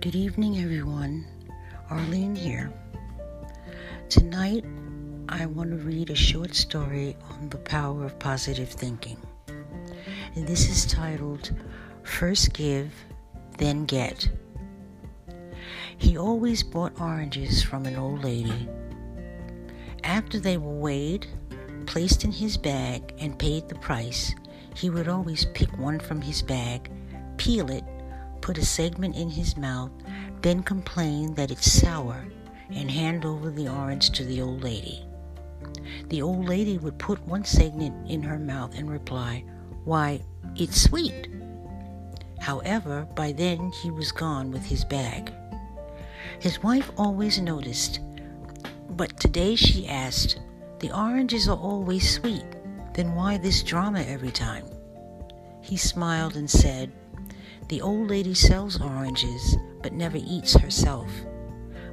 Good evening, everyone. Arlene here. Tonight, I want to read a short story on the power of positive thinking. And this is titled First Give, Then Get. He always bought oranges from an old lady. After they were weighed, placed in his bag, and paid the price, he would always pick one from his bag, peel it, put a segment in his mouth, then complain that it's sour, and hand over the orange to the old lady. The old lady would put one segment in her mouth and reply, Why, it's sweet. However, by then he was gone with his bag. His wife always noticed, but today she asked, The oranges are always sweet, then why this drama every time? He smiled and said, The old lady sells oranges, but never eats herself.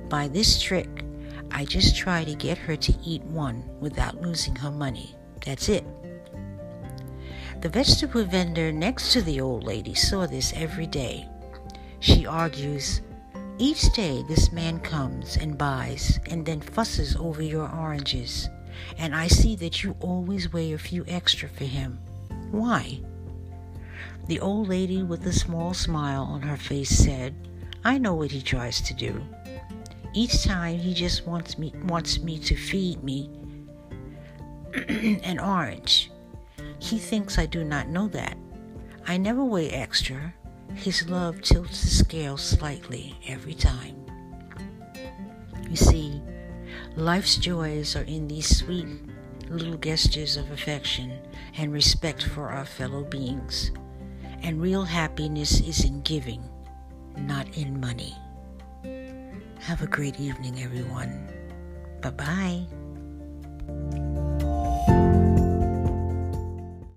By this trick, I just try to get her to eat one without losing her money. That's it. The vegetable vendor next to the old lady saw this every day. She argues, Each day this man comes and buys and then fusses over your oranges, and I see that you always weigh a few extra for him. Why? The old lady, with a small smile on her face, said, I know what he tries to do. Each time he just wants me wants me to feed me an orange. He thinks I do not know that. I never weigh extra. His love tilts the scale slightly every time. You see, life's joys are in these sweet little gestures of affection and respect for our fellow beings. And real happiness is in giving not in money. Have a great evening, everyone. Bye bye.